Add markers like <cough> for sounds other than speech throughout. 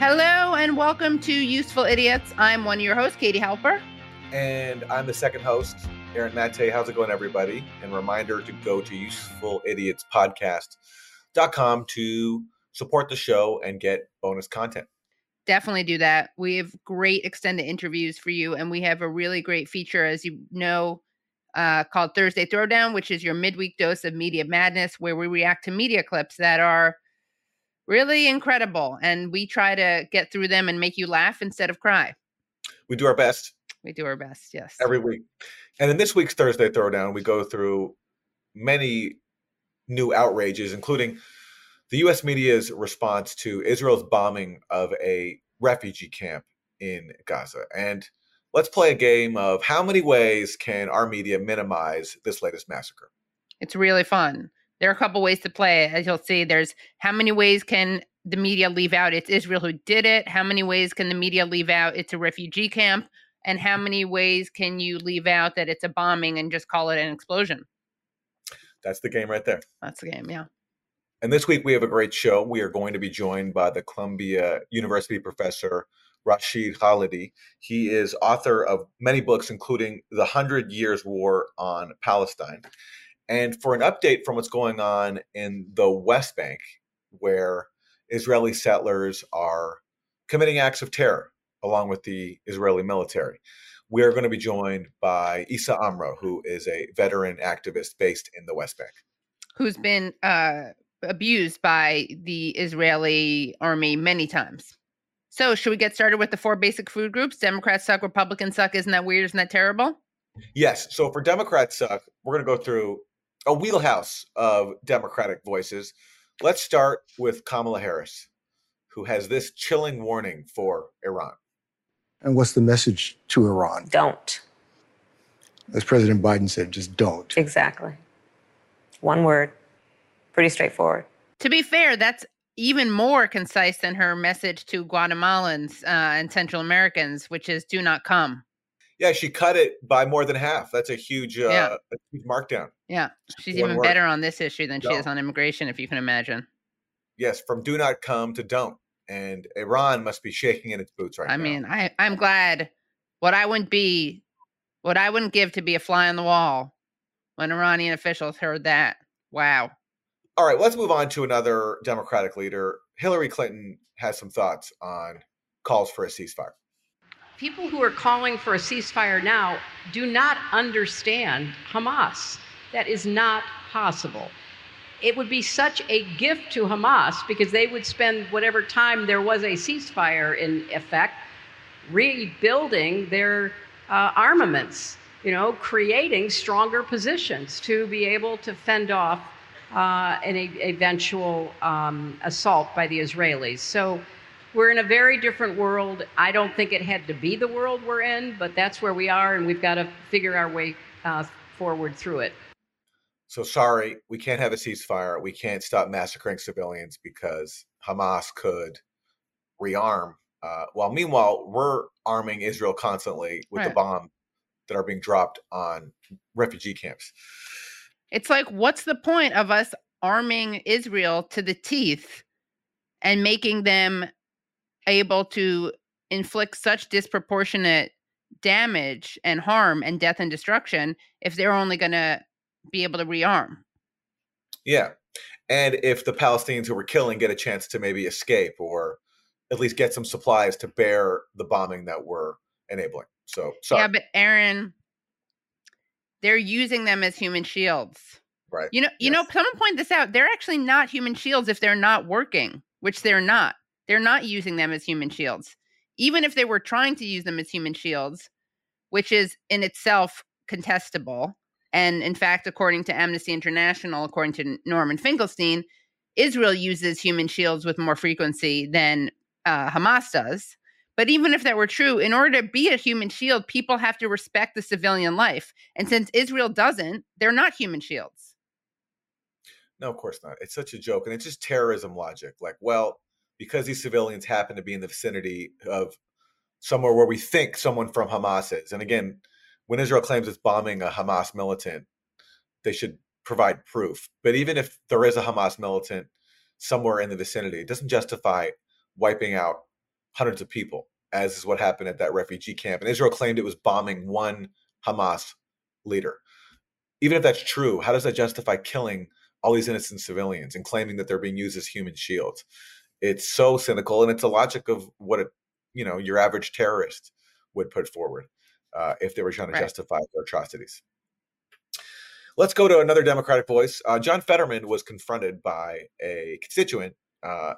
Hello and welcome to Useful Idiots. I'm one of your hosts, Katie Halper. And I'm the second host, Aaron Mate. How's it going, everybody? And reminder to go to usefulidiots.podcast.com to support the show and get bonus content. Definitely do that. We have great extended interviews for you, and we have a really great feature, as you know, uh, called Thursday Throwdown, which is your midweek dose of media madness, where we react to media clips that are really incredible. And we try to get through them and make you laugh instead of cry. We do our best. We do our best, yes. Every week. And in this week's Thursday Throwdown, we go through many new outrages, including the U.S. media's response to Israel's bombing of a refugee camp in Gaza. And let's play a game of how many ways can our media minimize this latest massacre? It's really fun. There are a couple ways to play it. As you'll see, there's how many ways can the media leave out it's Israel who did it? How many ways can the media leave out it's a refugee camp? And how many ways can you leave out that it's a bombing and just call it an explosion? That's the game right there. That's the game, yeah. And this week we have a great show. We are going to be joined by the Columbia University professor Rashid Khalidi. He is author of many books, including The Hundred Years' War on Palestine. And for an update from what's going on in the West Bank, where Israeli settlers are committing acts of terror along with the Israeli military, we are going to be joined by Issa Amro, who is a veteran activist based in the West Bank. Who's been uh, abused by the Israeli army many times. So, should we get started with the four basic food groups? Democrats suck, Republicans suck. Isn't that weird? Isn't that terrible? Yes. So, for Democrats suck, we're going to go through a wheelhouse of Democratic voices. Let's start with Kamala Harris, who has this chilling warning for Iran. And what's the message to Iran? Don't. As President Biden said, just don't. Exactly. One word. Pretty straightforward. To be fair, that's even more concise than her message to Guatemalans uh, and Central Americans, which is do not come. Yeah, she cut it by more than half. That's a huge, uh, Yeah. a huge markdown. Yeah, she's One even word. better on this issue than she is on immigration, if you can imagine. Yes, from do not come to don't. And Iran must be shaking in its boots right I now. I mean, I I'm glad what I wouldn't be, what I wouldn't give to be a fly on the wall when Iranian officials heard that. Wow. All right, let's move on to another Democratic leader. Hillary Clinton has some thoughts on calls for a ceasefire. People who are calling for a ceasefire now do not understand Hamas. That is not possible. It would be such a gift to Hamas because they would spend whatever time there was a ceasefire in effect rebuilding their uh, armaments, you know, creating stronger positions to be able to fend off uh, an e- eventual um, assault by the Israelis. So we're in a very different world. I don't think it had to be the world we're in, but that's where we are, and we've got to figure our way uh, forward through it. So sorry, we can't have a ceasefire. We can't stop massacring civilians because Hamas could rearm. Uh, while meanwhile, we're arming Israel constantly with the bombs that are being dropped on refugee camps. It's like, what's the point of us arming Israel to the teeth and making them able to inflict such disproportionate damage and harm and death and destruction if they're only going to be able to rearm? Yeah. And if the Palestinians who were killing get a chance to maybe escape or at least get some supplies to bear the bombing that we're enabling. So sorry. Yeah, but Aaron, they're using them as human shields. right. You know, you know, Yes. someone pointed this out. They're actually not human shields if they're not working, which they're not. They're not using them as human shields. Even if they were trying to use them as human shields, which is in itself contestable. And in fact, according to Amnesty International, according to Norman Finkelstein, Israel uses human shields with more frequency than uh, Hamas does. But even if that were true, in order to be a human shield, people have to respect the civilian life. And since Israel doesn't, they're not human shields. No, of course not. It's such a joke. And it's just terrorism logic. Like, well, because these civilians happen to be in the vicinity of somewhere where we think someone from Hamas is. And again, when Israel claims it's bombing a Hamas militant, they should provide proof. But even if there is a Hamas militant somewhere in the vicinity, it doesn't justify wiping out hundreds of people, as is what happened at that refugee camp. And Israel claimed it was bombing one Hamas leader. Even if that's true, how does that justify killing all these innocent civilians and claiming that they're being used as human shields? It's so cynical, and it's the logic of what a, you know your average terrorist would put forward uh, if they were trying to Right. justify their atrocities. Let's go to another Democratic voice. Uh, John Fetterman was confronted by a constituent, uh,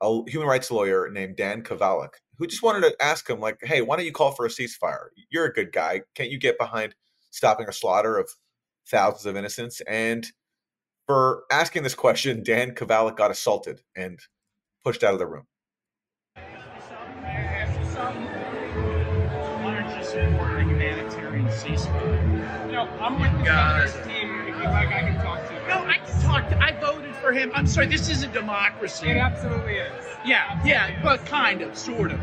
a human rights lawyer named Dan Kovalik, who just wanted to ask him, like, "Hey, why don't you call for a ceasefire? You're a good guy. Can't you get behind stopping a slaughter of thousands of innocents?" And for asking this question, Dan Kovalik got assaulted and pushed out of the room. You support a humanitarian ceasefire? You know, I'm with the Congress team. If you like, I can talk to you. No, I can talk. To, I voted for him. I'm sorry. This is a democracy. It absolutely is. Yeah, yeah, but kind of, sort of.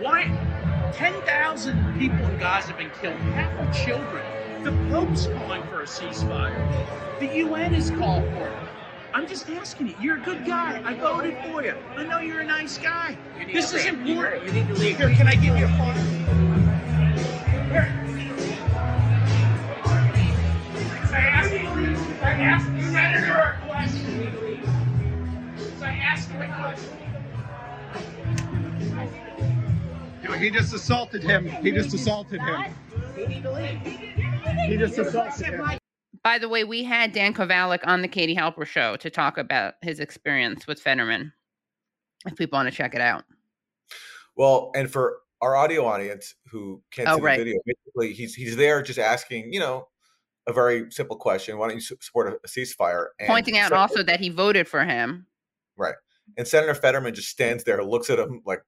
Why? 10,000 people in Gaza have been killed, half are children. The Pope's calling for a ceasefire. The UN has called for it. I'm just asking you. You're a good guy. I voted for you. I know you're a nice guy. This is important. You need to leave. Here, can I give you a phone? Here. I asked you, I asked you, Senator, a question. So I asked you a question. He just assaulted him. He just assaulted him. He just assaulted him. By the way, we had Dan Kovalik on the Katie Halper show to talk about his experience with Fetterman. If people want to check it out. Well, and for our audio audience who can't Oh, see right. the video, basically he's he's there just asking, you know, a very simple question: Why don't you support a, ceasefire? And Pointing out Sen- also that he voted for him. right? And Senator Fetterman just stands there, looks at him like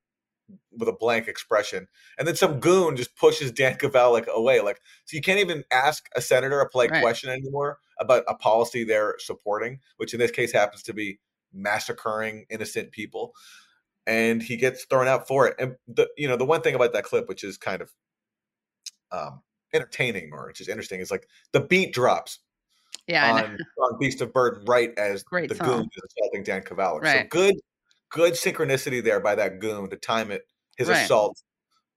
with a blank expression, and then some goon just pushes Dan Kovalik away. Like, so you can't even ask a senator a polite Right. question anymore about a policy they're supporting, which in this case happens to be massacring innocent people. And he gets thrown out for it. And the you know the one thing about that clip, which is kind of um, entertaining or just interesting, is like the beat drops Yeah, on, on Beast of Burden right as Great the song. goon is assaulting Dan Kovalik. So good, good synchronicity there by that goon to time it his Right. assault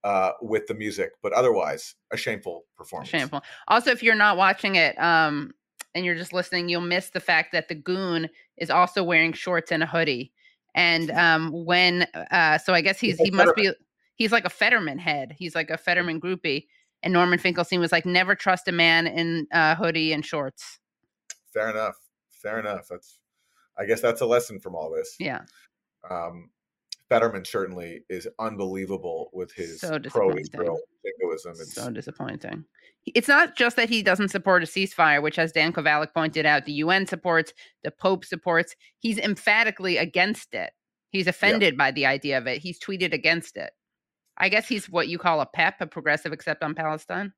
uh, with the music, but otherwise a shameful performance. Shameful. Also, if you're not watching it um, and you're just listening, you'll miss the fact that the goon is also wearing shorts and a hoodie. And <laughs> um, when, uh, so I guess he's he must be he's like a Fetterman head. He's like a Fetterman groupie. And Norman Finkelstein was like, never trust a man in a hoodie and shorts. Fair enough. Fair enough. That's, I guess that's a lesson from all this. Yeah. Um, Fetterman certainly is unbelievable with his So disappointing. pro-Israel jingoism. It's, So disappointing. It's not just that he doesn't support a ceasefire, which, as Dan Kovalik pointed out, the UN supports, the Pope supports. He's emphatically against it. He's offended by the idea of it. He's tweeted against it. I guess he's what you call a PEP, a progressive except on Palestine,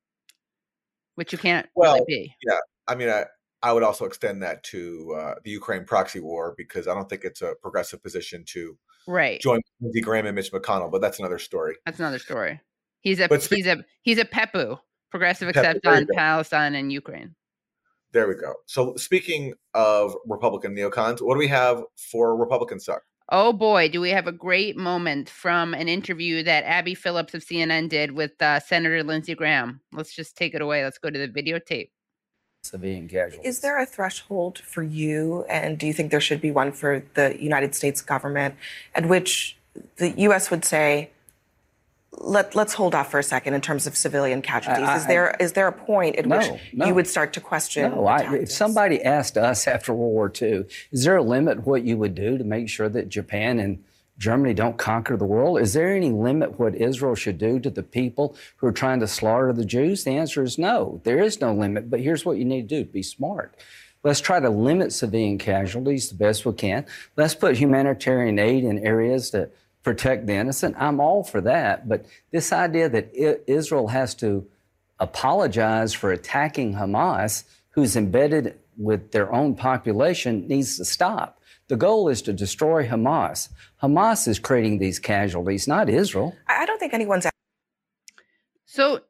which you can't Well, really be. Yeah. I mean, I, I would also extend that to uh, the Ukraine proxy war because I don't think it's a progressive position to Right. join Lindsey Graham and Mitch McConnell, but that's another story. That's another story. He's a But he's a he's a PEPU, progressive except on. Palestine and Ukraine. There we go. So speaking of Republican neocons, what do we have for Republican suck? Oh boy, do we have a great moment from an interview that Abby Phillips of CNN did with uh, Senator Lindsey Graham. Let's just take it away. Let's go to the videotape. Civilian casualties. Is there a threshold for you, and do you think there should be one for the United States government, at which the U.S. would say, Let, let's hold off for a second in terms of civilian casualties? I- is there is there a point at No, which no. you would start to question? No, I, if somebody asked us <laughs> after World War II, is there a limit what you would do to make sure that Japan and Germany don't conquer the world? Is there any limit what Israel should do to the people who are trying to slaughter the Jews? The answer is no. There is no limit. But here's what you need to do: be smart. Let's try to limit civilian casualties the best we can. Let's put humanitarian aid in areas that protect the innocent. I'm all for that. But this idea that Israel has to apologize for attacking Hamas, who's embedded with their own population, needs to stop. The goal is to destroy Hamas. Hamas is creating these casualties, not Israel. I I don't think anyone's So,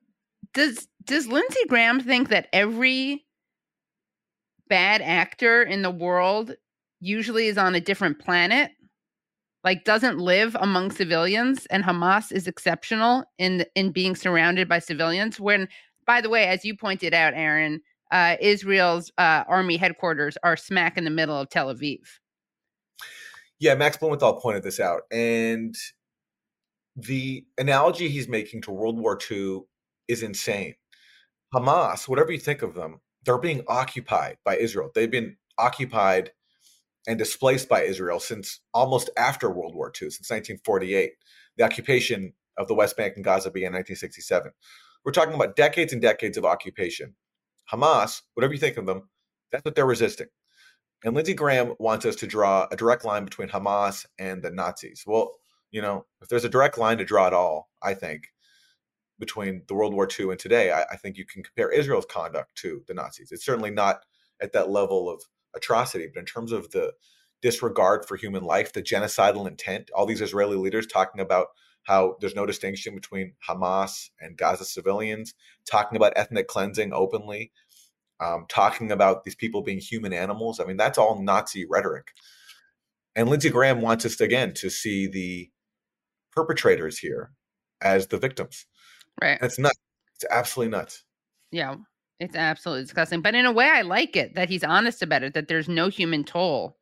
does does Lindsey Graham think that every bad actor in the world usually is on a different planet? like doesn't live among civilians and Hamas is exceptional in in being surrounded by civilians when by the way as you pointed out Aaron uh, Israel's uh, army headquarters are smack in the middle of Tel Aviv. Yeah, Max Blumenthal pointed this out and the analogy he's making to World War II is insane. Hamas, whatever you think of them, they're being occupied by Israel. They've been occupied and displaced by Israel since almost after World War II, since 1948. The occupation of the West Bank and Gaza began in 1967. We're talking about decades and decades of occupation. Hamas, whatever you think of them, that's what they're resisting. And Lindsey Graham wants us to draw a direct line between Hamas and the Nazis. Well, you know, if there's a direct line to draw at all, I think, between the World War II and today, I, I think you can compare Israel's conduct to the Nazis. It's certainly not at that level of atrocity, but in terms of the disregard for human life, the genocidal intent, all these Israeli leaders talking about how there's no distinction between Hamas and Gaza civilians, talking about ethnic cleansing openly, um, talking about these people being human animals. I mean, that's all Nazi rhetoric. And Lindsey Graham wants us to, again to see the perpetrators here as the victims. Right. That's nuts. It's absolutely nuts. Yeah. It's absolutely disgusting. But in a way, I like it that he's honest about it, that there's no human toll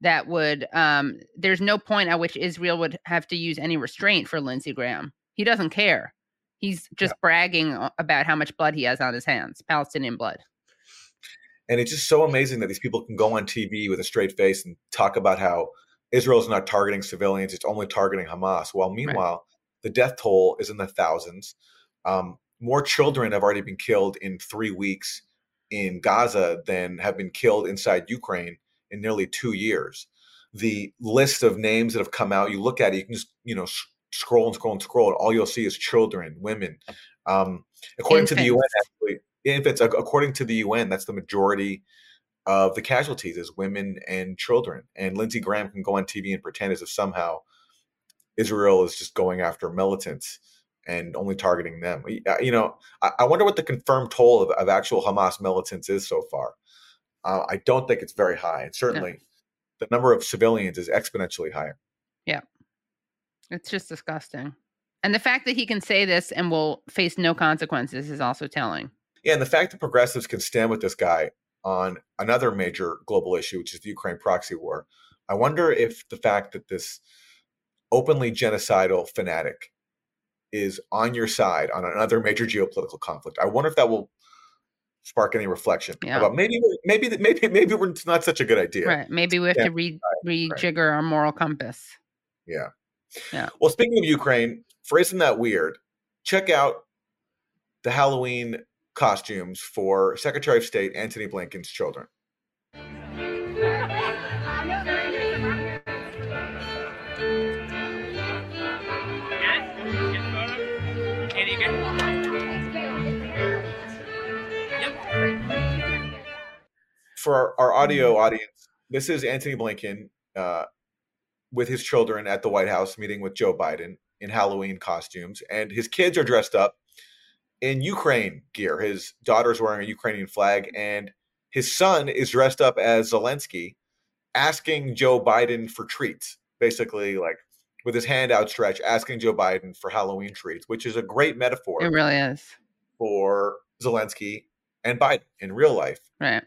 that would, um, there's no point at which Israel would have to use any restraint for Lindsey Graham. He doesn't care. He's just yeah. bragging about how much blood he has on his hands, Palestinian blood. And it's just so amazing that these people can go on TV with a straight face and talk about how Israel's not targeting civilians, it's only targeting Hamas. While meanwhile, right. the death toll is in the thousands. Um, more children have already been killed in three weeks in Gaza than have been killed inside Ukraine in nearly two years. The list of names that have come out, you look at it, you can just you know scroll and scroll and scroll, and all you'll see is children, women. Um, according infants. to the UN, actually, infants. According to the UN, that's the majority of the casualties is women and children. And Lindsey Graham can go on TV and pretend as if somehow Israel is just going after militants and only targeting them. Uh, you know, I, wonder what the confirmed toll of, of, actual Hamas militants is so far. Uh, I don't think it's very high. And certainly the number of civilians is exponentially higher. Yeah. It's just disgusting. And the fact that he can say this and will face no consequences is also telling. Yeah, and the fact that progressives can stand with this guy on another major global issue, which is the Ukraine proxy war. I wonder if the fact that this openly genocidal fanatic is on your side on another major geopolitical conflict. I wonder if that will spark any reflection yeah. about maybe maybe maybe maybe it's not such a good idea. Right. Maybe we have yeah. to re rejigger right. our moral compass. Yeah. Yeah. Well, speaking of Ukraine, for isn't that weird? Check out the Halloween costumes for Secretary of State Antony Blinken's children. for our, audio audience, this is Antony Blinken uh, with his children at the White House meeting with Joe Biden in Halloween costumes, and his kids are dressed up in Ukraine gear. His daughter's wearing a Ukrainian flag, and his son is dressed up as Zelensky, asking Joe Biden for treats, basically like with his hand outstretched, asking Joe Biden for Halloween treats, which is a great metaphor. It really is for Zelensky and Biden in real life. Right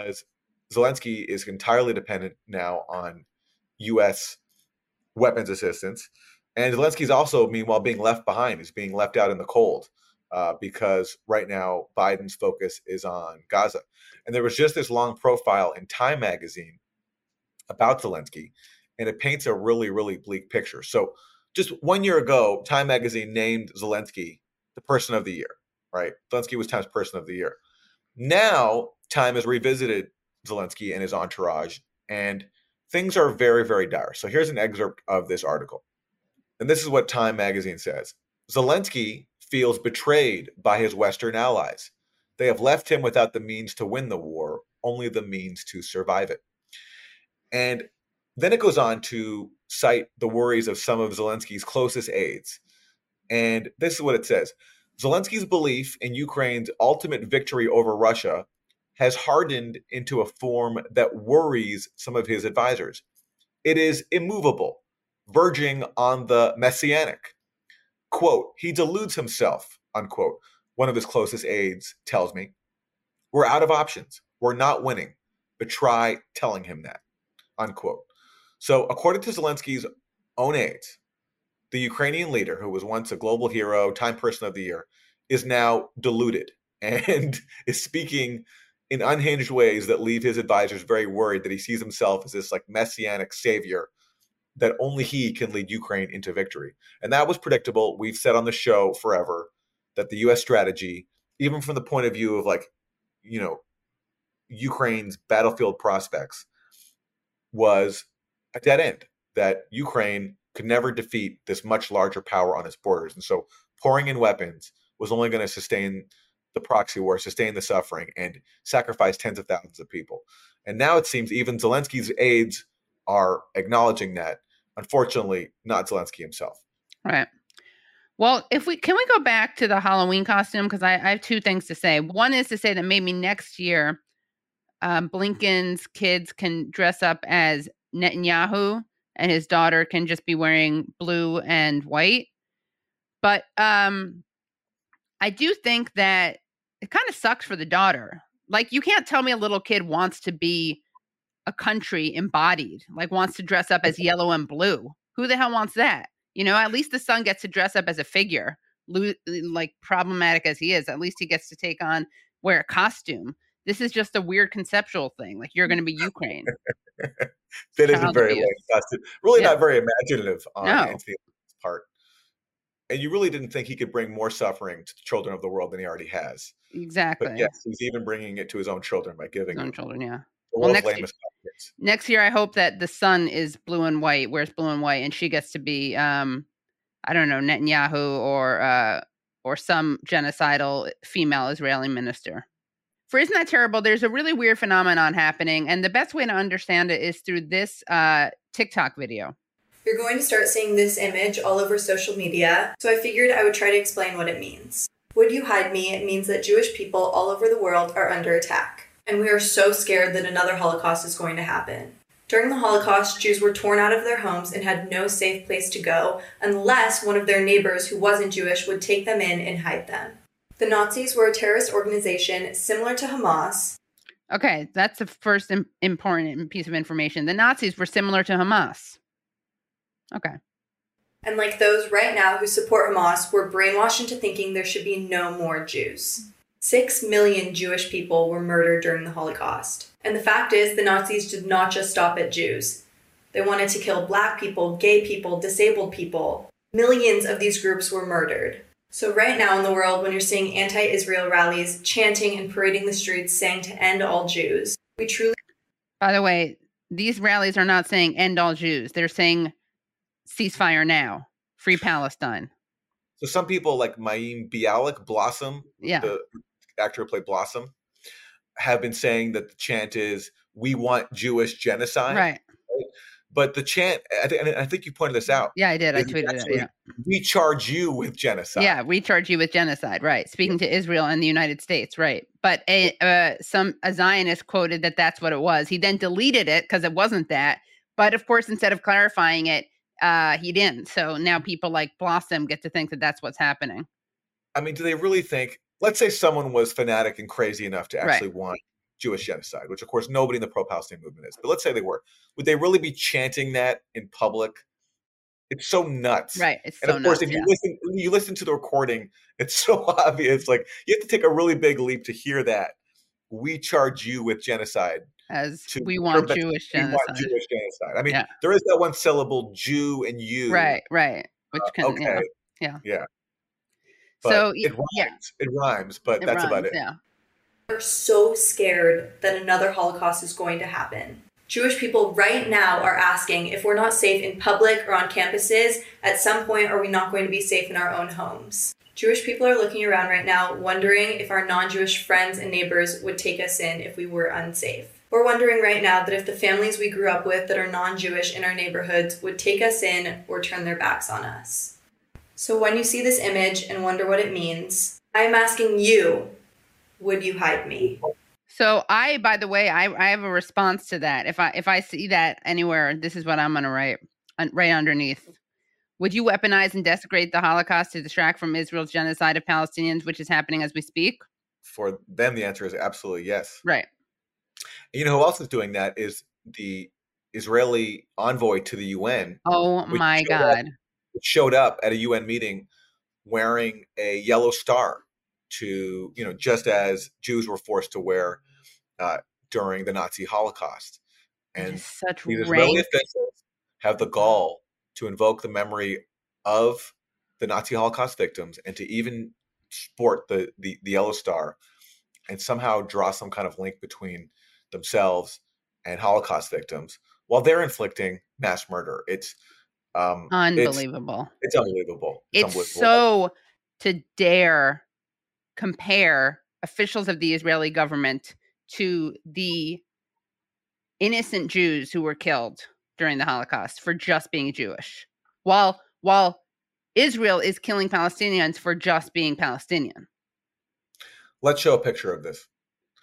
because Zelensky is entirely dependent now on U.S. weapons assistance, and Zelensky is also, meanwhile, being left behind. He's being left out in the cold uh, because right now Biden's focus is on Gaza. And there was just this long profile in Time magazine about Zelensky, and it paints a really, really bleak picture. So, just one year ago, Time magazine named Zelensky the Person of the Year. Right, Zelensky was Time's Person of the Year. Now Time has revisited Zelensky and his entourage, and things are very, very dire. So here's an excerpt of this article. And this is what Time magazine says Zelensky feels betrayed by his Western allies. They have left him without the means to win the war, only the means to survive it. And then it goes on to cite the worries of some of Zelensky's closest aides. And this is what it says Zelensky's belief in Ukraine's ultimate victory over Russia has hardened into a form that worries some of his advisors. It is immovable, verging on the messianic. Quote, he deludes himself, unquote. One of his closest aides tells me, We're out of options. We're not winning, but try telling him that, unquote. So, according to Zelensky's own aides, the Ukrainian leader, who was once a global hero, Time Person of the Year, is now deluded <laughs> and is speaking in unhinged ways that leave his advisors very worried that he sees himself as this like messianic savior that only he can lead Ukraine into victory. And that was predictable. We've said on the show forever that the US strategy, even from the point of view of like, you know, Ukraine's battlefield prospects, was a dead end, that Ukraine could never defeat this much larger power on its borders. And so pouring in weapons was only going to sustain the proxy war, sustain the suffering, and sacrifice tens of thousands of people. And now it seems even Zelensky's aides are acknowledging that. Unfortunately, not Zelensky himself. Right. Well, if we can we go back to the Halloween costume because I, I, have two things to say. One is to say that maybe next year, um, Blinken's kids can dress up as Netanyahu, and his daughter can just be wearing blue and white. But um, I do think that it kind of sucks for the daughter. Like you can't tell me a little kid wants to be a country embodied, like wants to dress up as yellow and blue. Who the hell wants that? You know, at least the son gets to dress up as a figure. Eh, like problematic as he is, at least he gets to take on wear a costume. This is just a weird conceptual thing. Like you're going to be <laughs> Ukraine. that isn't very really yeah. not very imaginative on no. Antony's part and you really didn't think he could bring more suffering to the children of the world than he already has. Exactly. But yes, he's even bringing it to his own children by giving his own children. Yeah. Well, next year, next year, I hope that the son is blue and white, wears blue and white, and she gets to be, um, I don't know, Netanyahu or uh, or some genocidal female Israeli minister. For isn't that terrible? There's a really weird phenomenon happening, and the best way to understand it is through this uh, TikTok video. You're going to start seeing this image all over social media, so I figured I would try to explain what it means. Would you hide me? It means that Jewish people all over the world are under attack, and we are so scared that another Holocaust is going to happen. During the Holocaust, Jews were torn out of their homes and had no safe place to go unless one of their neighbors who wasn't Jewish would take them in and hide them. The Nazis were a terrorist organization similar to Hamas. Okay, that's the first important piece of information. The Nazis were similar to Hamas. Okay. And like those right now who support Hamas, were brainwashed into thinking there should be no more Jews. Six million Jewish people were murdered during the Holocaust. And the fact is, the Nazis did not just stop at Jews. They wanted to kill black people, gay people, disabled people. Millions of these groups were murdered. So, right now in the world, when you're seeing anti Israel rallies chanting and parading the streets saying to end all Jews, we truly. By the way, these rallies are not saying end all Jews. They're saying ceasefire now, free Palestine. So some people like Mayim Bialik, Blossom, yeah. the actor who played Blossom, have been saying that the chant is "We want Jewish genocide." Right. But the chant, I, th- I think you pointed this out. Yeah, I did. I tweeted it. Yeah. We charge you with genocide. Yeah, we charge you with genocide. Right. Speaking yeah. to Israel and the United States. Right. But a uh, some a Zionist quoted that that's what it was. He then deleted it because it wasn't that. But of course, instead of clarifying it, uh, he didn't. So now people like Blossom get to think that that's what's happening. I mean, do they really think? Let's say someone was fanatic and crazy enough to actually right. want Jewish genocide, which of course nobody in the pro-Palestinian movement is. But let's say they were. Would they really be chanting that in public? It's so nuts, right? It's and so of course, nuts, if you yeah. listen, you listen to the recording, <laughs> it's so obvious. Like you have to take a really big leap to hear that. We charge you with genocide as we want Jewish genocide. Want Jewish genocide. I mean, yeah. there is that one syllable Jew and you. Right, right. Which uh, can, uh, okay. Yeah. Yeah. yeah. But so it rhymes. Yeah. It rhymes, but it that's rhymes, about it. Yeah. We're so scared that another Holocaust is going to happen. Jewish people right now are asking if we're not safe in public or on campuses, at some point are we not going to be safe in our own homes? Jewish people are looking around right now wondering if our non Jewish friends and neighbors would take us in if we were unsafe. We're wondering right now that if the families we grew up with that are non Jewish in our neighborhoods would take us in or turn their backs on us. So when you see this image and wonder what it means, I am asking you, would you hide me? So I, by the way, I, I have a response to that. If I if I see that anywhere, this is what I'm gonna write. right underneath. Would you weaponize and desecrate the Holocaust to distract from Israel's genocide of Palestinians, which is happening as we speak? For them, the answer is absolutely yes. Right. You know who else is doing that is the Israeli envoy to the UN. Oh my God. Showed up at a UN meeting wearing a yellow star to, you know, just as Jews were forced to wear uh, during the Nazi Holocaust. And such these Israeli officials have the gall to invoke the memory of the Nazi Holocaust victims and to even sport the, the, the yellow star and somehow draw some kind of link between themselves and Holocaust victims while they're inflicting mass murder. It's um, it's- Unbelievable. It's, unbelievable. It's unbelievable. so to dare compare officials of the Israeli government to the innocent Jews who were killed during the Holocaust for just being Jewish. While while Israel is killing Palestinians for just being Palestinian. Let's show a picture of this.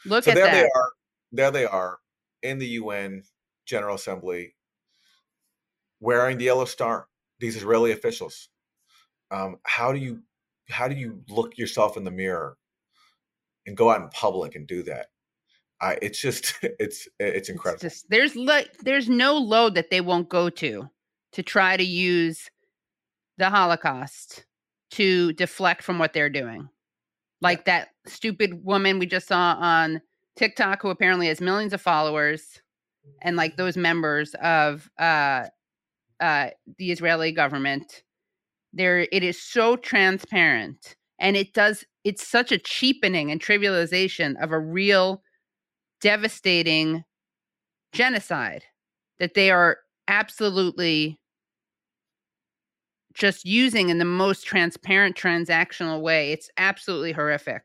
Look so at there that. they are. There they are in the UN General Assembly wearing the yellow star. These Israeli officials. Um, how do you how do you look yourself in the mirror and go out in public and do that? I it's just <laughs> it's it's incredible. It's just there's like there's no load that they won't go to to try to use the Holocaust to deflect from what they're doing. Like that stupid woman we just saw on TikTok who apparently has millions of followers and like those members of uh uh the Israeli government. There it is so transparent and it does it's such a cheapening and trivialization of a real devastating genocide that they are absolutely just using in the most transparent transactional way. It's absolutely horrific.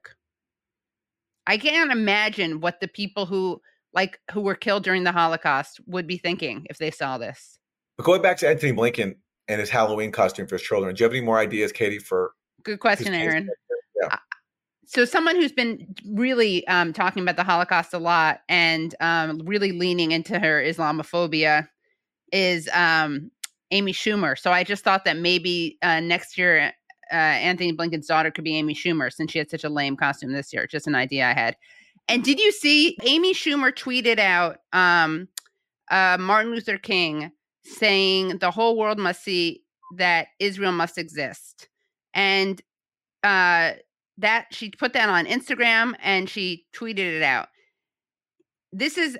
I can't imagine what the people who like who were killed during the Holocaust would be thinking if they saw this. But going back to Antony Blinken and his Halloween costume for his children, do you have any more ideas, Katie, for Good question, Aaron. Yeah. so someone who's been really um, talking about the Holocaust a lot and um, really leaning into her Islamophobia is um, Amy Schumer. So I just thought that maybe uh, next year uh, Antony Blinken's daughter could be Amy Schumer since she had such a lame costume this year. Just an idea I had. And did you see Amy Schumer tweeted out um, uh, Martin Luther King saying the whole world must see that Israel must exist, and uh, that she put that on Instagram and she tweeted it out. This is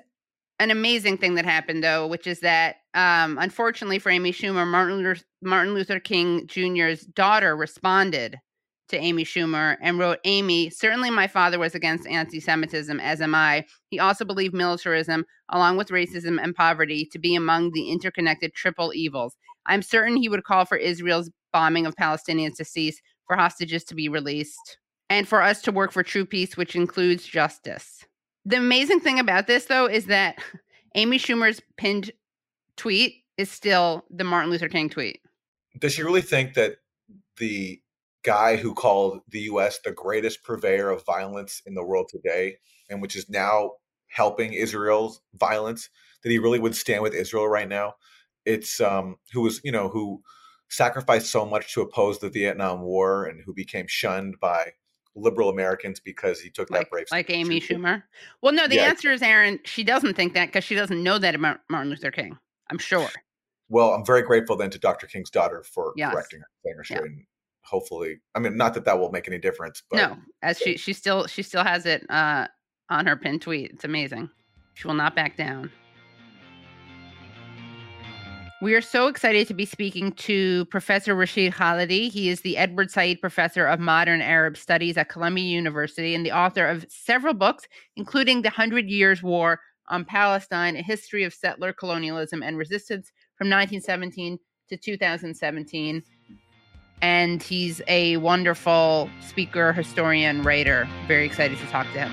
an amazing thing that happened though, which is that um, unfortunately for Amy Schumer, Martin Luther, Martin Luther King Jr.'s daughter responded to Amy Schumer and wrote, Amy, certainly my father was against anti Semitism, as am I. He also believed militarism, along with racism and poverty, to be among the interconnected triple evils. I'm certain he would call for Israel's bombing of Palestinians to cease, for hostages to be released, and for us to work for true peace, which includes justice. The amazing thing about this, though, is that <laughs> Amy Schumer's pinned tweet is still the Martin Luther King tweet. does she really think that the guy who called the US the greatest purveyor of violence in the world today, and which is now helping Israel's violence, that he really would stand with Israel right now? It's um who was, you know, who sacrificed so much to oppose the Vietnam War and who became shunned by liberal Americans because he took that Like, brave like. Amy Schumer. Well, no, the Yeah. answer is Aaron. She doesn't think that because she doesn't know that about Martin Luther King. I'm sure. Well, I'm very grateful then to Dr. King's daughter for Yes. correcting her, saying her Yeah. Hopefully, I mean, not that that will make any difference, but no, as she she still she still has it uh, on her pinned tweet. It's amazing. She will not back down. We are so excited to be speaking to Professor Rashid Khalidi. He is the Edward Said Professor of Modern Arab Studies at Columbia University and the author of several books, including The Hundred Years' War on Palestine, a history of settler colonialism and resistance from 1917 to 2017. And he's a wonderful speaker, historian, writer. Very excited to talk to him.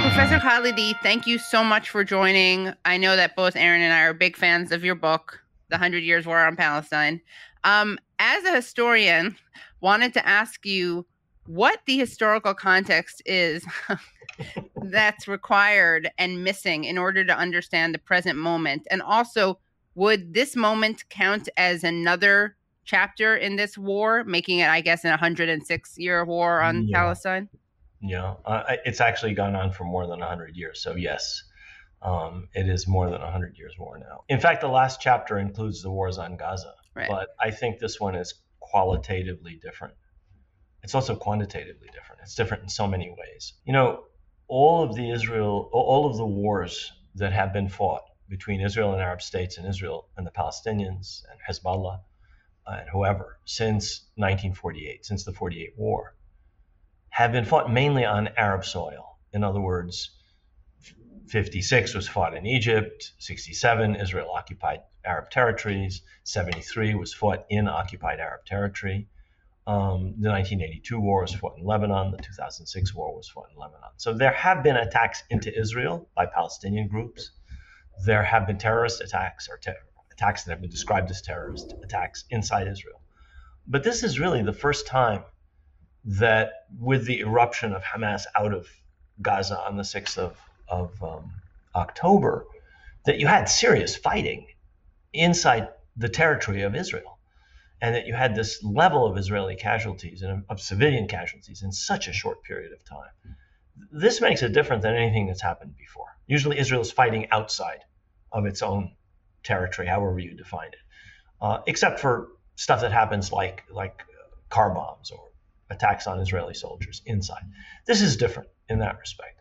Professor Khalidi, thank you so much for joining. I know that both Aaron and I are big fans of your book, The Hundred Years War on Palestine. Um, as a historian, wanted to ask you what the historical context is <laughs> that's required and missing in order to understand the present moment? And also, would this moment count as another chapter in this war, making it, I guess, an 106 year war on Yeah. Palestine? Yeah, uh, it's actually gone on for more than 100 years. So, yes, um, it is more than 100 years war now. In fact, the last chapter includes the wars on Gaza. Right. But I think this one is qualitatively different. It's also quantitatively different. It's different in so many ways. You know, all of the Israel, all of the wars that have been fought between Israel and Arab states and Israel and the Palestinians and Hezbollah and whoever since 1948, since the 48 war, have been fought mainly on Arab soil. In other words, 56 was fought in Egypt, 67 Israel occupied Arab territories, 73 was fought in occupied Arab territory. Um, the 1982 war was fought in Lebanon. The 2006 war was fought in Lebanon. So there have been attacks into Israel by Palestinian groups. There have been terrorist attacks or ter- attacks that have been described as terrorist attacks inside Israel. But this is really the first time that, with the eruption of Hamas out of Gaza on the 6th of, of um, October, that you had serious fighting inside the territory of Israel and that you had this level of Israeli casualties and of civilian casualties in such a short period of time. This makes it different than anything that's happened before. Usually, Israel is fighting outside of its own territory, however you define it, uh, except for stuff that happens like like car bombs or attacks on Israeli soldiers inside. This is different in that respect.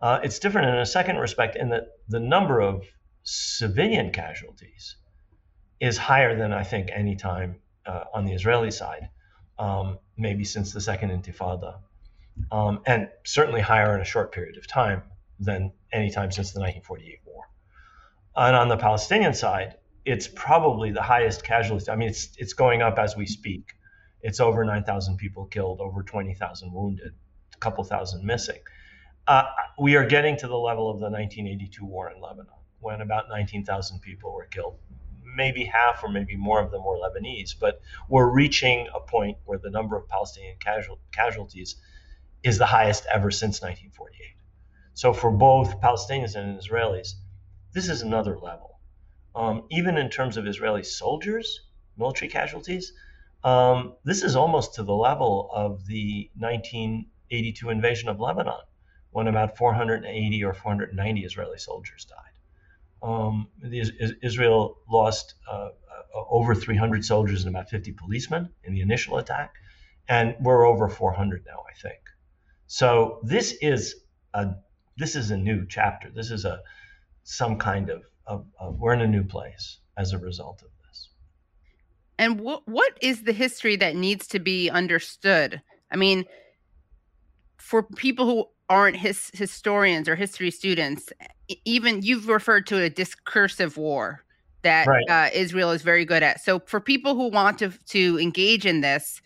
Uh, it's different in a second respect in that the number of civilian casualties is higher than I think any time uh, on the Israeli side, um, maybe since the Second Intifada, um, and certainly higher in a short period of time than any time since the 1948 war. And on the Palestinian side, it's probably the highest casualty. I mean, it's it's going up as we speak. It's over 9,000 people killed, over 20,000 wounded, a couple thousand missing. Uh, we are getting to the level of the 1982 war in Lebanon, when about 19,000 people were killed. Maybe half or maybe more of them were Lebanese, but we're reaching a point where the number of Palestinian casual, casualties is the highest ever since 1948. So for both Palestinians and Israelis, this is another level. Um, even in terms of Israeli soldiers, military casualties, um, this is almost to the level of the 1982 invasion of Lebanon, when about 480 or 490 Israeli soldiers died. Um, Is- Israel lost uh, uh, over 300 soldiers and about 50 policemen in the initial attack, and we're over 400 now, I think. So this is a this is a new chapter. This is a some kind of, of, of we're in a new place as a result of this. And what what is the history that needs to be understood? I mean, for people who aren't his historians or history students, even you've referred to a discursive war that Right. uh, Israel is very good at. So for people who want to to engage in this,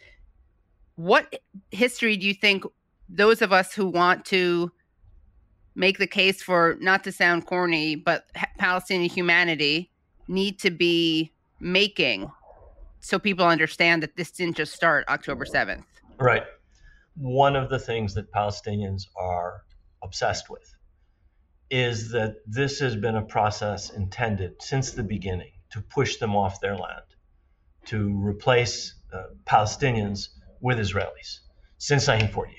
what history do you think those of us who want to make the case for not to sound corny, but Palestinian humanity need to be making so people understand that this didn't just start October 7th. Right. One of the things that Palestinians are obsessed with is that this has been a process intended since the beginning to push them off their land, to replace uh, Palestinians with Israelis since 1948.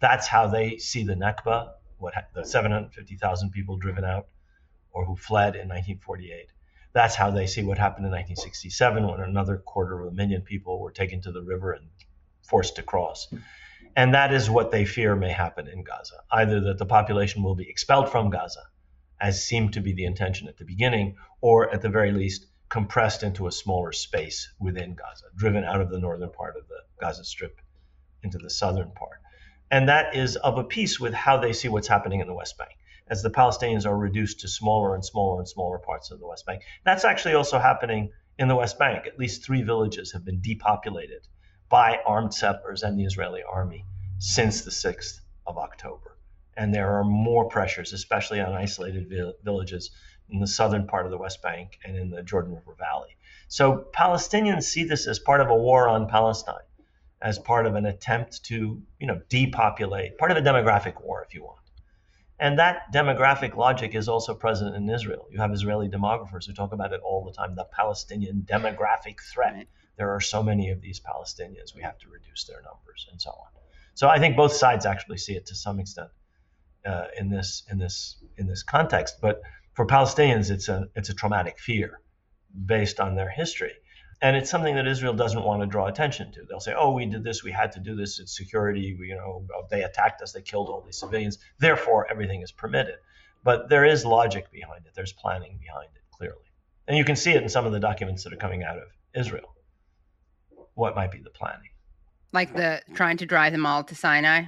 That's how they see the Nakba, what ha- the 750,000 people driven out or who fled in 1948. That's how they see what happened in 1967 when another quarter of a million people were taken to the river and forced to cross. And that is what they fear may happen in Gaza either that the population will be expelled from Gaza, as seemed to be the intention at the beginning, or at the very least, compressed into a smaller space within Gaza, driven out of the northern part of the Gaza Strip into the southern part. And that is of a piece with how they see what's happening in the West Bank. As the Palestinians are reduced to smaller and smaller and smaller parts of the West Bank. That's actually also happening in the West Bank. At least three villages have been depopulated by armed settlers and the Israeli army since the 6th of October. And there are more pressures, especially on isolated vil- villages in the southern part of the West Bank and in the Jordan River Valley. So Palestinians see this as part of a war on Palestine, as part of an attempt to, you know, depopulate, part of a demographic war, if you want. And that demographic logic is also present in Israel. You have Israeli demographers who talk about it all the time the Palestinian demographic threat. Right. There are so many of these Palestinians, we have to reduce their numbers and so on. So I think both sides actually see it to some extent uh, in this in this in this context. But for Palestinians, it's a it's a traumatic fear based on their history. And it's something that Israel doesn't want to draw attention to. They'll say, "Oh, we did this. We had to do this. It's security. We, you know, they attacked us. They killed all these civilians. Therefore, everything is permitted." But there is logic behind it. There's planning behind it, clearly, and you can see it in some of the documents that are coming out of Israel. What might be the planning? Like the trying to drive them all to Sinai.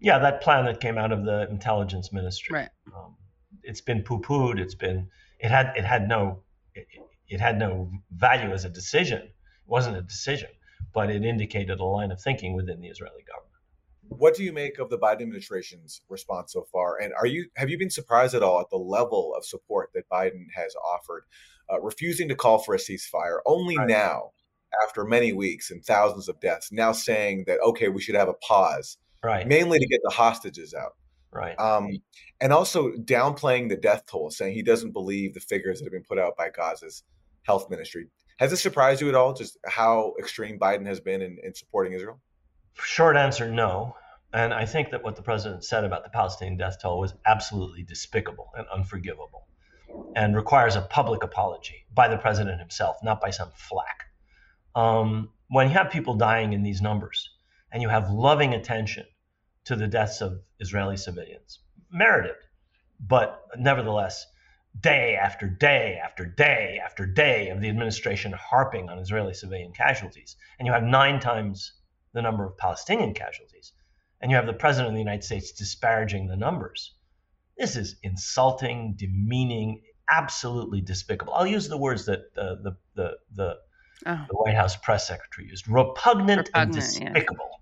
Yeah, that plan that came out of the intelligence ministry. Right. Um, it's been poo-pooed. It's been it had it had no it, it had no value as a decision. It wasn't a decision, but it indicated a line of thinking within the Israeli government. What do you make of the Biden administration's response so far? And are you have you been surprised at all at the level of support that Biden has offered, uh, refusing to call for a ceasefire only right. now, after many weeks and thousands of deaths, now saying that okay, we should have a pause, right? Mainly to get the hostages out. Right. Um, and also downplaying the death toll, saying he doesn't believe the figures that have been put out by Gaza's health ministry. Has this surprised you at all, just how extreme Biden has been in, in supporting Israel? Short answer, no. And I think that what the president said about the Palestinian death toll was absolutely despicable and unforgivable and requires a public apology by the president himself, not by some flack. Um, when you have people dying in these numbers and you have loving attention to the deaths of Israeli civilians. Merited, but nevertheless, day after day after day after day of the administration harping on Israeli civilian casualties, and you have nine times the number of Palestinian casualties, and you have the president of the United States disparaging the numbers. This is insulting, demeaning, absolutely despicable. I'll use the words that uh, the the the, oh. the White House press secretary used: repugnant, repugnant and despicable. Yeah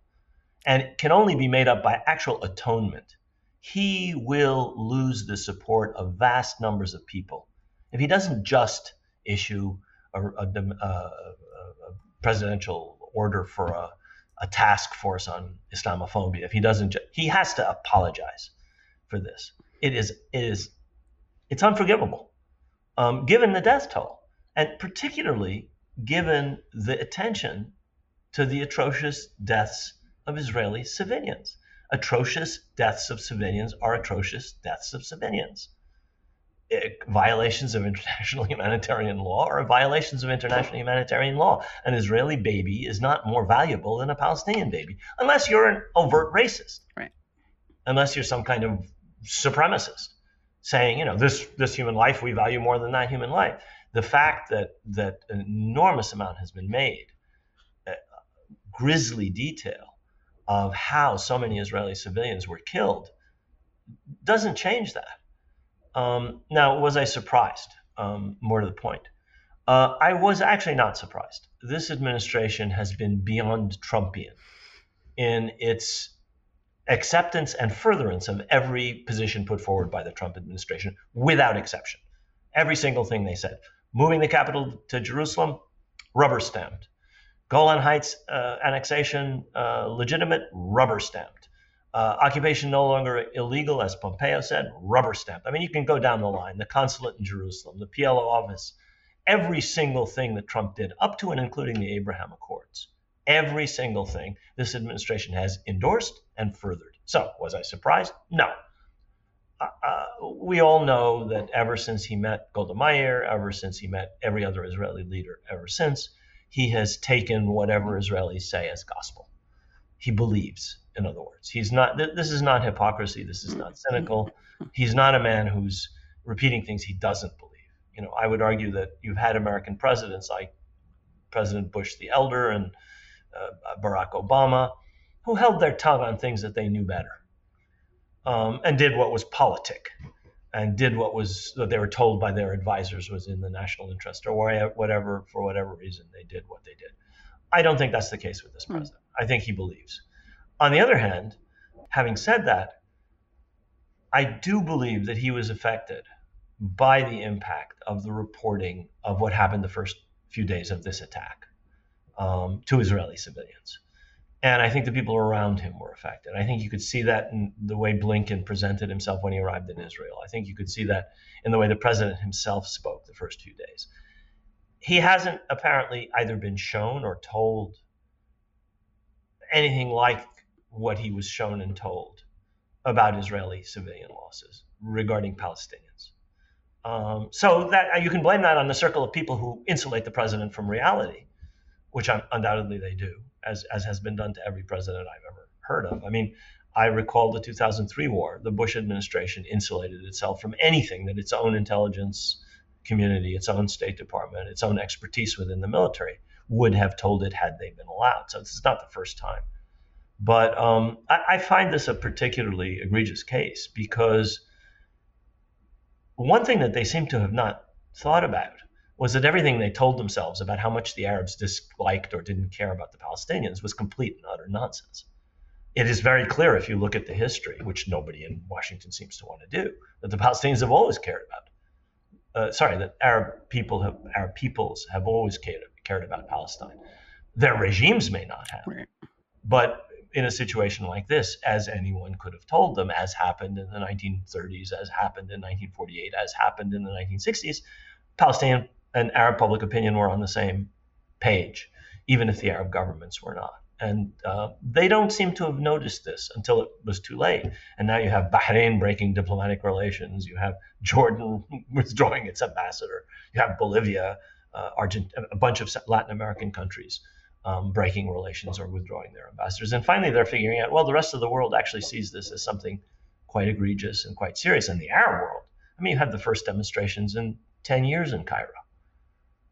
and can only be made up by actual atonement, he will lose the support of vast numbers of people. If he doesn't just issue a, a, a, a presidential order for a, task force on Islamophobia, if he doesn't, ju- he has to apologize for this. It is, it is, it's unforgivable, um, given the death toll, and particularly given the attention to the atrocious deaths of Israeli civilians. Atrocious deaths of civilians are atrocious deaths of civilians. It, violations of <laughs> international humanitarian law are violations of international humanitarian law. An Israeli baby is not more valuable than a Palestinian baby, unless you're an overt racist. Right. Unless you're some kind of supremacist saying, you know, this this human life we value more than that human life. The fact that that an enormous amount has been made, uh, grisly detail of how so many Israeli civilians were killed doesn't change that. Um, now, was I surprised? Um, more to the point. Uh, I was actually not surprised. This administration has been beyond Trumpian in its acceptance and furtherance of every position put forward by the Trump administration, without exception. Every single thing they said. Moving the capital to Jerusalem, rubber stamped. Golan Heights uh, annexation uh, legitimate, rubber stamped. Uh, occupation no longer illegal, as Pompeo said, rubber stamped. I mean, you can go down the line. The consulate in Jerusalem, the PLO office, every single thing that Trump did, up to and including the Abraham Accords, every single thing this administration has endorsed and furthered. So, was I surprised? No. Uh, uh, we all know that ever since he met Golda Meir, ever since he met every other Israeli leader ever since, he has taken whatever Israelis say as gospel. He believes, in other words. He's not, this is not hypocrisy. This is not cynical. He's not a man who's repeating things he doesn't believe. You know, I would argue that you've had American presidents like President Bush the Elder and uh, Barack Obama who held their tongue on things that they knew better um, and did what was politic and did what was what they were told by their advisors was in the national interest or whatever for whatever reason they did what they did. I don't think that's the case with this hmm. president. Mm. I think he believes. On the other hand, having said that, I do believe that he was affected by the impact of the reporting of what happened the first few days of this attack um, to Israeli civilians. And I think the people around him were affected. I think you could see that in the way Blinken presented himself when he arrived in Israel. I think you could see that in the way the president himself spoke the first few days. He hasn't apparently either been shown or told anything like what he was shown and told about Israeli civilian losses regarding Palestinians. Um, so that you can blame that on the circle of people who insulate the president from reality, which undoubtedly they do as, as has been done to every president I've ever heard of. I mean, I recall the 2003 war. The Bush administration insulated itself from anything that its own intelligence community, its own State Department, its own expertise within the military would have told it had they been allowed. So this is not the first time. But um, I, I find this a particularly egregious case because one thing that they seem to have not thought about was that everything they told themselves about how much the Arabs disliked or didn't care about the Palestinians was complete and utter nonsense. It is very clear if you look at the history, which nobody in Washington seems to want to do, that the Palestinians have always cared about. Uh, sorry, that Arab people have Arab peoples have always cared, cared about Palestine. Their regimes may not have, right. but in a situation like this, as anyone could have told them, as happened in the 1930s, as happened in 1948, as happened in the 1960s, Palestinian and Arab public opinion were on the same page, even if the Arab governments were not. And uh, they don't seem to have noticed this until it was too late. And now you have Bahrain breaking diplomatic relations. You have Jordan <laughs> withdrawing its ambassador. You have Bolivia, uh, Argentina, a bunch of Latin American countries um, breaking relations or withdrawing their ambassadors. And finally, they're figuring out, well, the rest of the world actually sees this as something quite egregious and quite serious. In the Arab world, I mean, you had the first demonstrations in 10 years in Cairo.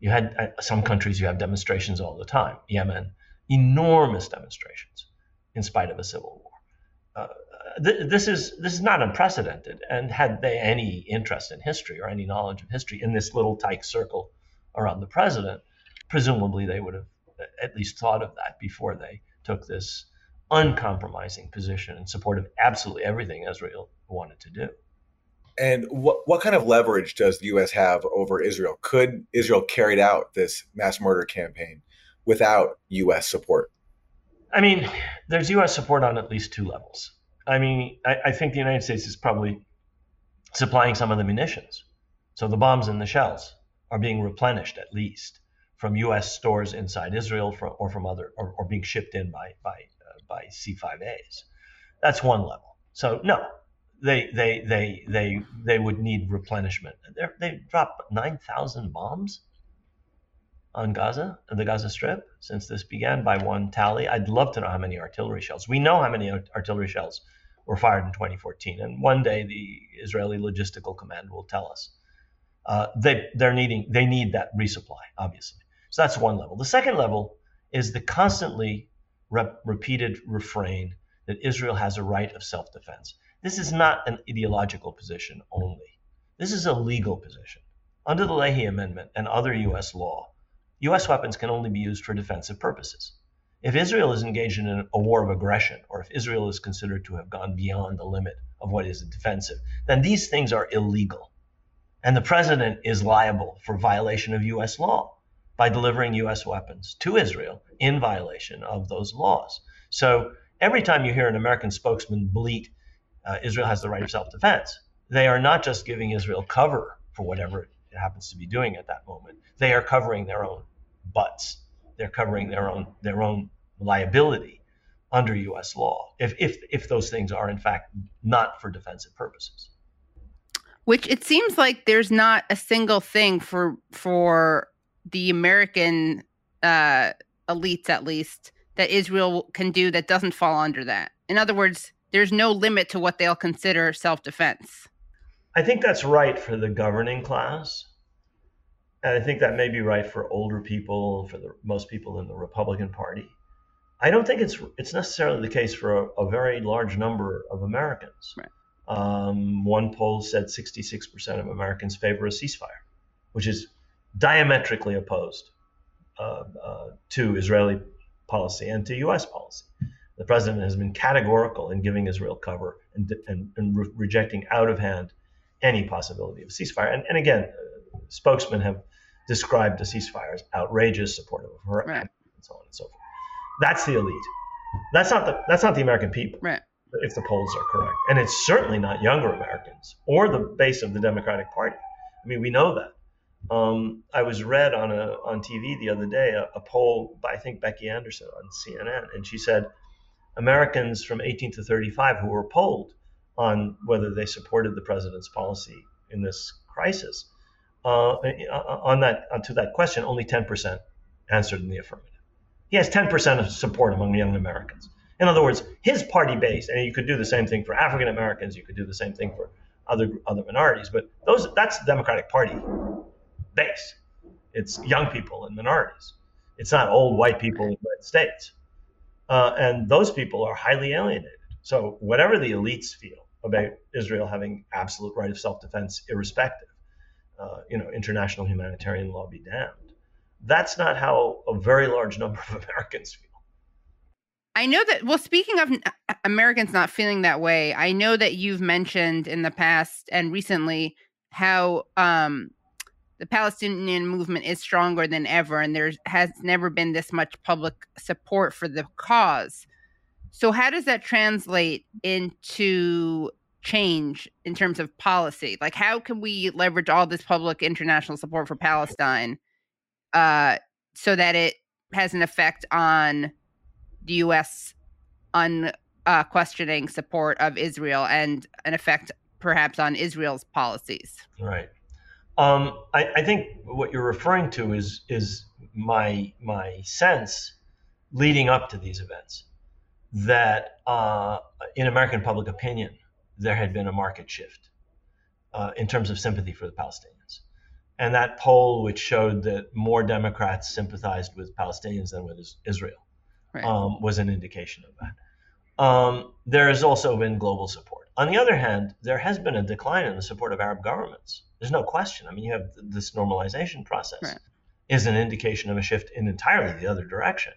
You had uh, some countries you have demonstrations all the time. Yemen, enormous demonstrations in spite of a civil war. Uh, th- this is this is not unprecedented. And had they any interest in history or any knowledge of history in this little tight circle around the president, presumably they would have at least thought of that before they took this uncompromising position in support of absolutely everything Israel wanted to do. And what what kind of leverage does the U.S. have over Israel? Could Israel carried out this mass murder campaign without U.S. support? I mean, there's U.S. support on at least two levels. I mean, I, I think the United States is probably supplying some of the munitions, so the bombs and the shells are being replenished at least from U.S. stores inside Israel or from other or, or being shipped in by by uh, by C5As. That's one level. So no, they they they they they would need replenishment. They're, they dropped nine thousand bombs on Gaza, the Gaza Strip, since this began by one tally. I'd love to know how many artillery shells. We know how many artillery shells were fired in 2014, and one day the Israeli Logistical Command will tell us. Uh, they they're needing they need that resupply, obviously. So that's one level. The second level is the constantly rep- repeated refrain that Israel has a right of self-defense. This is not an ideological position only. This is a legal position. Under the Leahy Amendment and other U.S. law, U.S. weapons can only be used for defensive purposes. If Israel is engaged in a war of aggression, or if Israel is considered to have gone beyond the limit of what is defensive, then these things are illegal. And the president is liable for violation of U.S. law by delivering U.S. weapons to Israel in violation of those laws. So every time you hear an American spokesman bleat uh, Israel has the right of self defense. They are not just giving Israel cover for whatever it happens to be doing at that moment. They are covering their own butts. They're covering their own their own liability under U.S. law if if if those things are in fact not for defensive purposes. Which it seems like there's not a single thing for for the American uh, elites, at least, that Israel can do that doesn't fall under that. In other words, there's no limit to what they'll consider self defense. I think that's right for the governing class. And I think that may be right for older people, for the most people in the Republican Party. I don't think it's it's necessarily the case for a, a very large number of Americans. Right. Um, one poll said 66% of Americans favor a ceasefire, which is diametrically opposed uh, uh, to Israeli policy and to U.S. policy the president has been categorical in giving Israel cover and, and, and re- rejecting out of hand any possibility of a ceasefire. And, and again, uh, spokesmen have described the ceasefire as outrageous, supportive of her, right. and so on and so forth. That's the elite. That's not the that's not the American people. Right. If the polls are correct, and it's certainly not younger Americans or the base of the Democratic Party. I mean, we know that. Um, I was read on a on TV the other day a, a poll by I think Becky Anderson on CNN, and she said Americans from 18 to 35 who were polled on whether they supported the president's policy in this crisis, uh, eh, uh, uh on that on to that question, only 10% answered in the affirmative. He has 10% of support among young Americans. In other words, his party base, and you could do the same thing for African Americans, you could do the same thing for other other minorities, but those that's the Democratic Party base. It's young people and minorities. It's not old white people in the United States. Uh, and those people are highly alienated. So whatever the elites feel about Israel having absolute right of self-defense, irrespective, uh, you know, international humanitarian law be damned. That's not how a very large number of <laughs> Americans feel. I know that. Well, speaking of Americans not feeling that way, I know that you've mentioned in the past and recently how um, the Palestinian movement is stronger than ever, and there has never been this much public support for the cause. So, how does that translate into change in terms of policy? Like, how can we leverage all this public international support for Palestine uh, so that it has an effect on the U.S. on uh, support of Israel and an effect perhaps on Israel's policies? Right. Um, I, I, think what you're referring to is is my my sense leading up to these events that uh, in American public opinion there had been a market shift uh, in terms of sympathy for the Palestinians, and that poll which showed that more Democrats sympathized with Palestinians than with Israel right. um, was an indication of that. Um, there has also been global support. On the other hand, there has been a decline in the support of Arab governments there's no question. I mean, you have this normalization process right. is an indication of a shift in entirely the other direction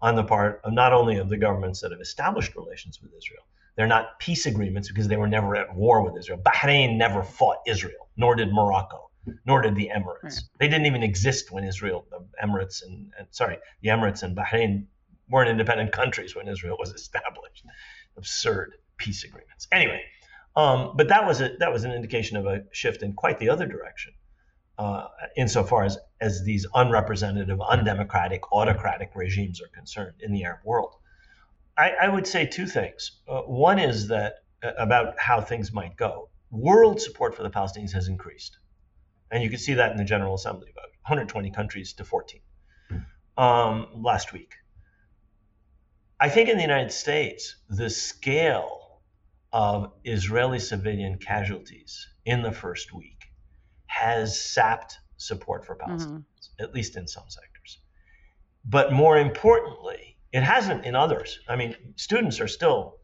on the part of not only of the governments that have established relations with Israel. They're not peace agreements because they were never at war with Israel. Bahrain never fought Israel, nor did Morocco, nor did the Emirates. Right. They didn't even exist when Israel, the Emirates and, and sorry, the Emirates and Bahrain weren't independent countries when Israel was <laughs> established. Absurd peace agreements. Anyway, um, but that was a, that was an indication of a shift in quite the other direction, uh, insofar as as these unrepresentative, undemocratic, autocratic regimes are concerned in the Arab world. I, I would say two things. Uh, one is that uh, about how things might go. World support for the Palestinians has increased, and you can see that in the General Assembly, about 120 countries to 14 um, last week. I think in the United States, the scale of Israeli civilian casualties in the first week has sapped support for Palestinians, mm-hmm. at least in some sectors. But more importantly, it hasn't in others. I mean, students are still,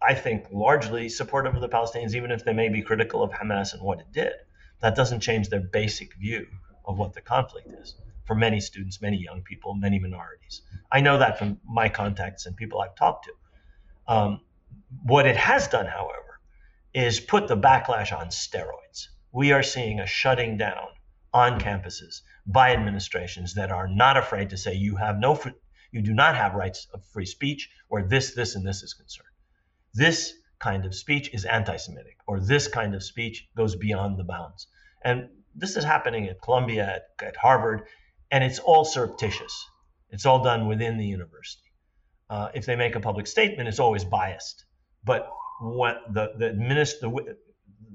I think, largely supportive of the Palestinians, even if they may be critical of Hamas and what it did. That doesn't change their basic view of what the conflict is for many students, many young people, many minorities. I know that from my contacts and people I've talked to. Um, what it has done, however, is put the backlash on steroids. We are seeing a shutting down on campuses by administrations that are not afraid to say you have no you do not have rights of free speech or this this and this is concerned. This kind of speech is anti-Semitic or this kind of speech goes beyond the bounds. And this is happening at Columbia, at, at Harvard, and it's all surreptitious. It's all done within the university. Uh, if they make a public statement, it's always biased. But what the the, minister, the,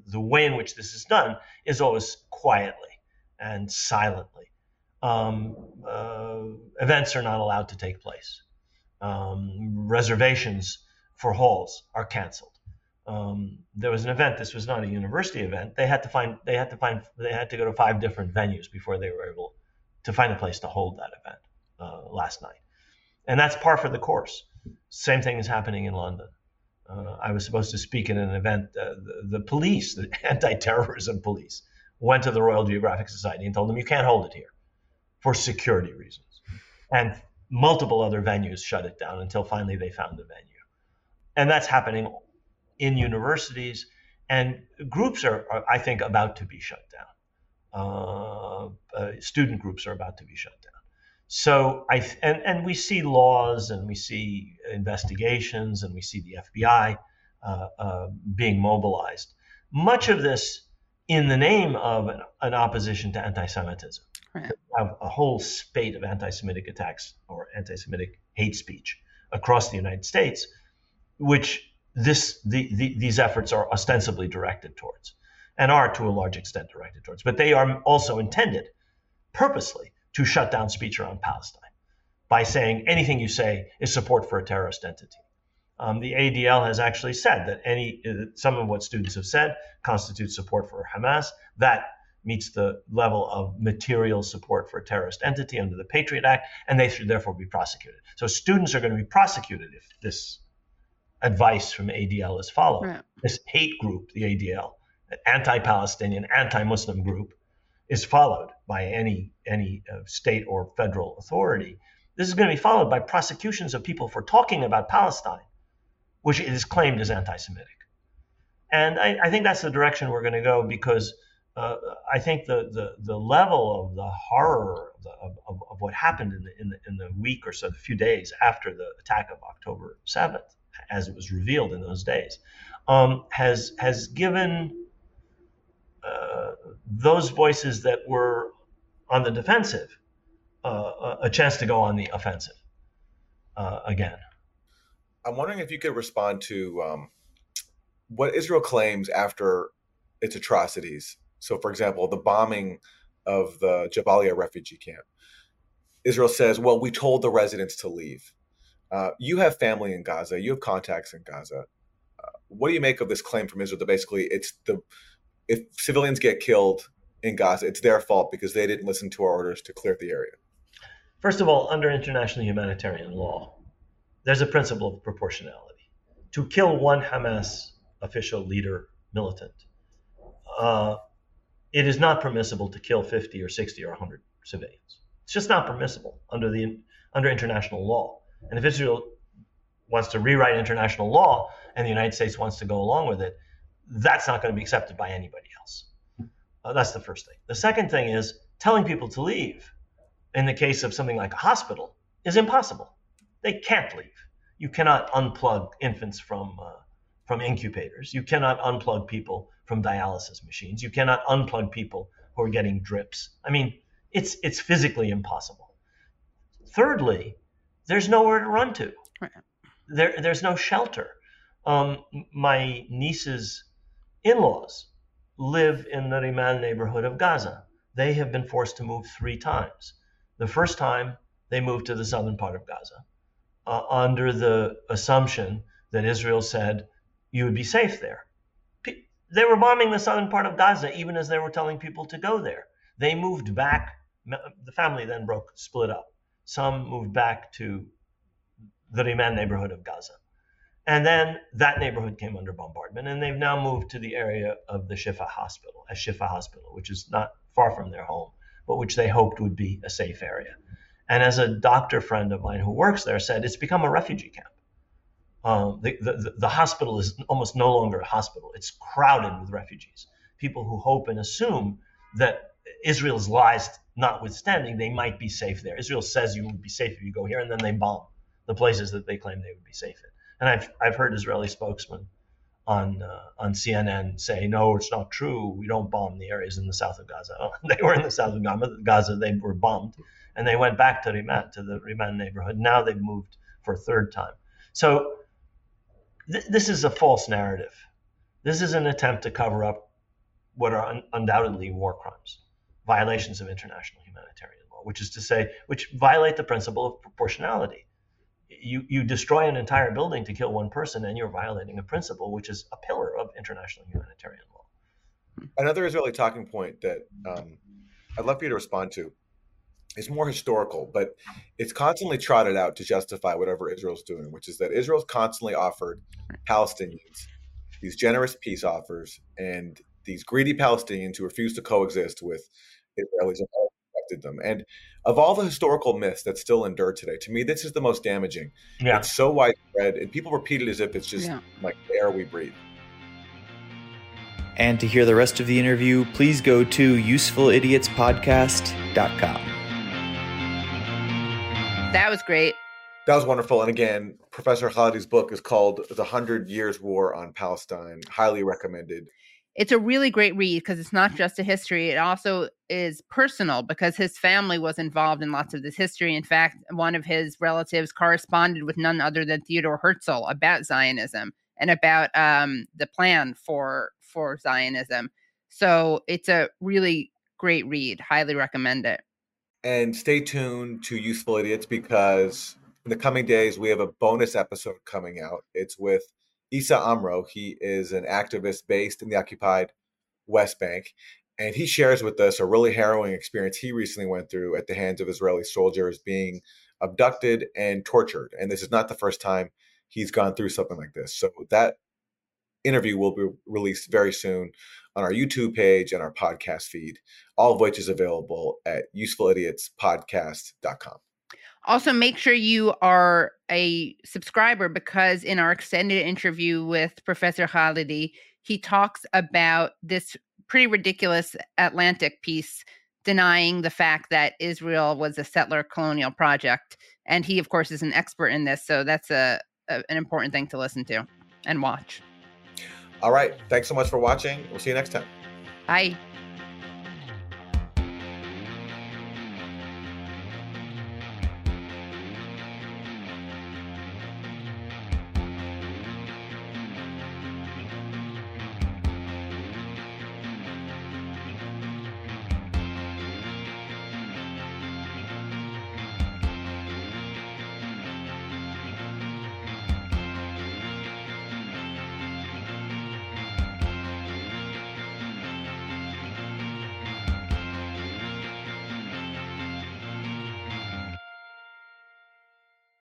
the way in which this is done is always quietly and silently. Um, uh, events are not allowed to take place. Um, reservations for halls are canceled. Um, there was an event. This was not a university event. They had to find. They had to find. They had to go to five different venues before they were able to find a place to hold that event uh, last night. And that's par for the course. Same thing is happening in London. Uh, I was supposed to speak at an event. Uh, the, the, police, the <laughs> anti-terrorism police, went to the Royal Geographic Society and told them you can't hold it here for security reasons. And multiple other venues shut it down until finally they found a venue. And that's happening in universities. And groups are, are I think, about to be shut down. Uh, uh student groups are about to be shut down. So I and and we see laws and we see investigations and we see the FBI uh, uh, being mobilized. Much of this in the name of an, an opposition to anti-Semitism. Right. Have a whole spate of anti-Semitic attacks or anti-Semitic hate speech across the United States, which this the, the, these efforts are ostensibly directed towards, and are to a large extent directed towards. But they are also intended purposely to shut down speech around Palestine by saying anything you say is support for a terrorist entity. Um, the ADL has actually said that any uh, some of what students have said constitutes support for Hamas. That meets the level of material support for a terrorist entity under the Patriot Act, and they should therefore be prosecuted. So students are going to be prosecuted if this advice from ADL is followed. Right. This hate group, the ADL, an anti-Palestinian, anti-Muslim group, is followed by any any uh, state or federal authority. This is going to be followed by prosecutions of people for talking about Palestine, which is claimed as anti-Semitic. And I, I think that's the direction we're going to go because uh, I think the, the, the level of the horror of, the, of, of, what happened in the, in, the, in the week or so, the few days after the attack of October 7th, as it was revealed in those days, um, has, has given those voices that were on the defensive uh, a chance to go on the offensive uh, again. I'm wondering if you could respond to um, what Israel claims after its atrocities so, for example, the bombing of the Jabalia refugee camp. Israel says, well, we told the residents to leave. Uh, you have family in Gaza, you have contacts in Gaza. Uh, what do you make of this claim from Israel that basically it's the if civilians get killed in Gaza, it's their fault because they didn't listen to our orders to clear the area? First of all, under international humanitarian law, there's a principle of proportionality. To kill one Hamas official leader militant uh, it is not permissible to kill 50 or 60 or 100 civilians. It's just not permissible under the under international law. And if Israel wants to rewrite international law and the United States wants to go along with it, that's not going to be accepted by anybody else. Uh, that's the first thing. The second thing is telling people to leave in the case of something like a hospital is impossible. They can't leave. You cannot unplug infants from uh, from incubators. You cannot unplug people from dialysis machines. You cannot unplug people who are getting drips. I mean, it's it's physically impossible. Thirdly, there's nowhere to run to. Right. There, there's no shelter. Um, my niece's in-laws live in the Rimal neighborhood of Gaza. They have been forced to move three times. The first time they moved to the southern part of Gaza uh, under the assumption that Israel said you would be safe there. They were bombing the southern part of Gaza even as they were telling people to go there. They moved back. The family then broke, split up. Some moved back to the Rimal neighborhood of Gaza. And then that neighborhood came under bombardment, and they've now moved to the area of the Shifa Hospital, a Shifa Hospital, which is not far from their home, but which they hoped would be a safe area. And as a doctor friend of mine who works there said, it's become a refugee camp. Um, the, the, the hospital is almost no longer a hospital. It's crowded with refugees, people who hope and assume that Israel's lies notwithstanding, they might be safe there. Israel says you would be safe if you go here, and then they bomb the places that they claim they would be safe in. And I've, I've heard Israeli spokesmen on uh, on CNN say, no, it's not true. We don't bomb the areas in the south of Gaza. <laughs> they were in the south of Gaza. Gaza. They were bombed, and they went back to Rimal, to the Rimal neighborhood. Now they've moved for a third time. So th- this is a false narrative. This is an attempt to cover up what are un- undoubtedly war crimes, violations of international humanitarian law, which is to say, which violate the principle of proportionality. You, you destroy an entire building to kill one person, and you're violating a principle which is a pillar of international humanitarian law. Another Israeli talking point that um, I'd love for you to respond to is more historical, but it's constantly trotted out to justify whatever Israel's doing, which is that Israel's constantly offered Palestinians these generous peace offers, and these greedy Palestinians who refuse to coexist with Israelis affected them. And of all the historical myths that still endure today, to me, this is the most damaging. Yeah. It's so widespread, and people repeat it as if it's just yeah. like the air we breathe. And to hear the rest of the interview, please go to usefulidiotspodcast.com. That was great. That was wonderful. And again, Professor Khalidi's book is called The Hundred Years War on Palestine. Highly recommended. It's a really great read because it's not just a history, it also is personal because his family was involved in lots of this history. In fact, one of his relatives corresponded with none other than Theodore Herzl about Zionism and about um, the plan for for Zionism. So it's a really great read. Highly recommend it. And stay tuned to Useful Idiots because in the coming days we have a bonus episode coming out. It's with Issa Amro. He is an activist based in the occupied West Bank. And he shares with us a really harrowing experience he recently went through at the hands of Israeli soldiers being abducted and tortured. And this is not the first time he's gone through something like this. So that interview will be released very soon on our YouTube page and our podcast feed, all of which is available at usefulidiotspodcast.com. Also, make sure you are a subscriber because in our extended interview with Professor Khalidi, he talks about this pretty ridiculous Atlantic piece denying the fact that Israel was a settler colonial project. And he, of course, is an expert in this. So that's a, a an important thing to listen to and watch. All right. Thanks so much for watching. We'll see you next time. Bye.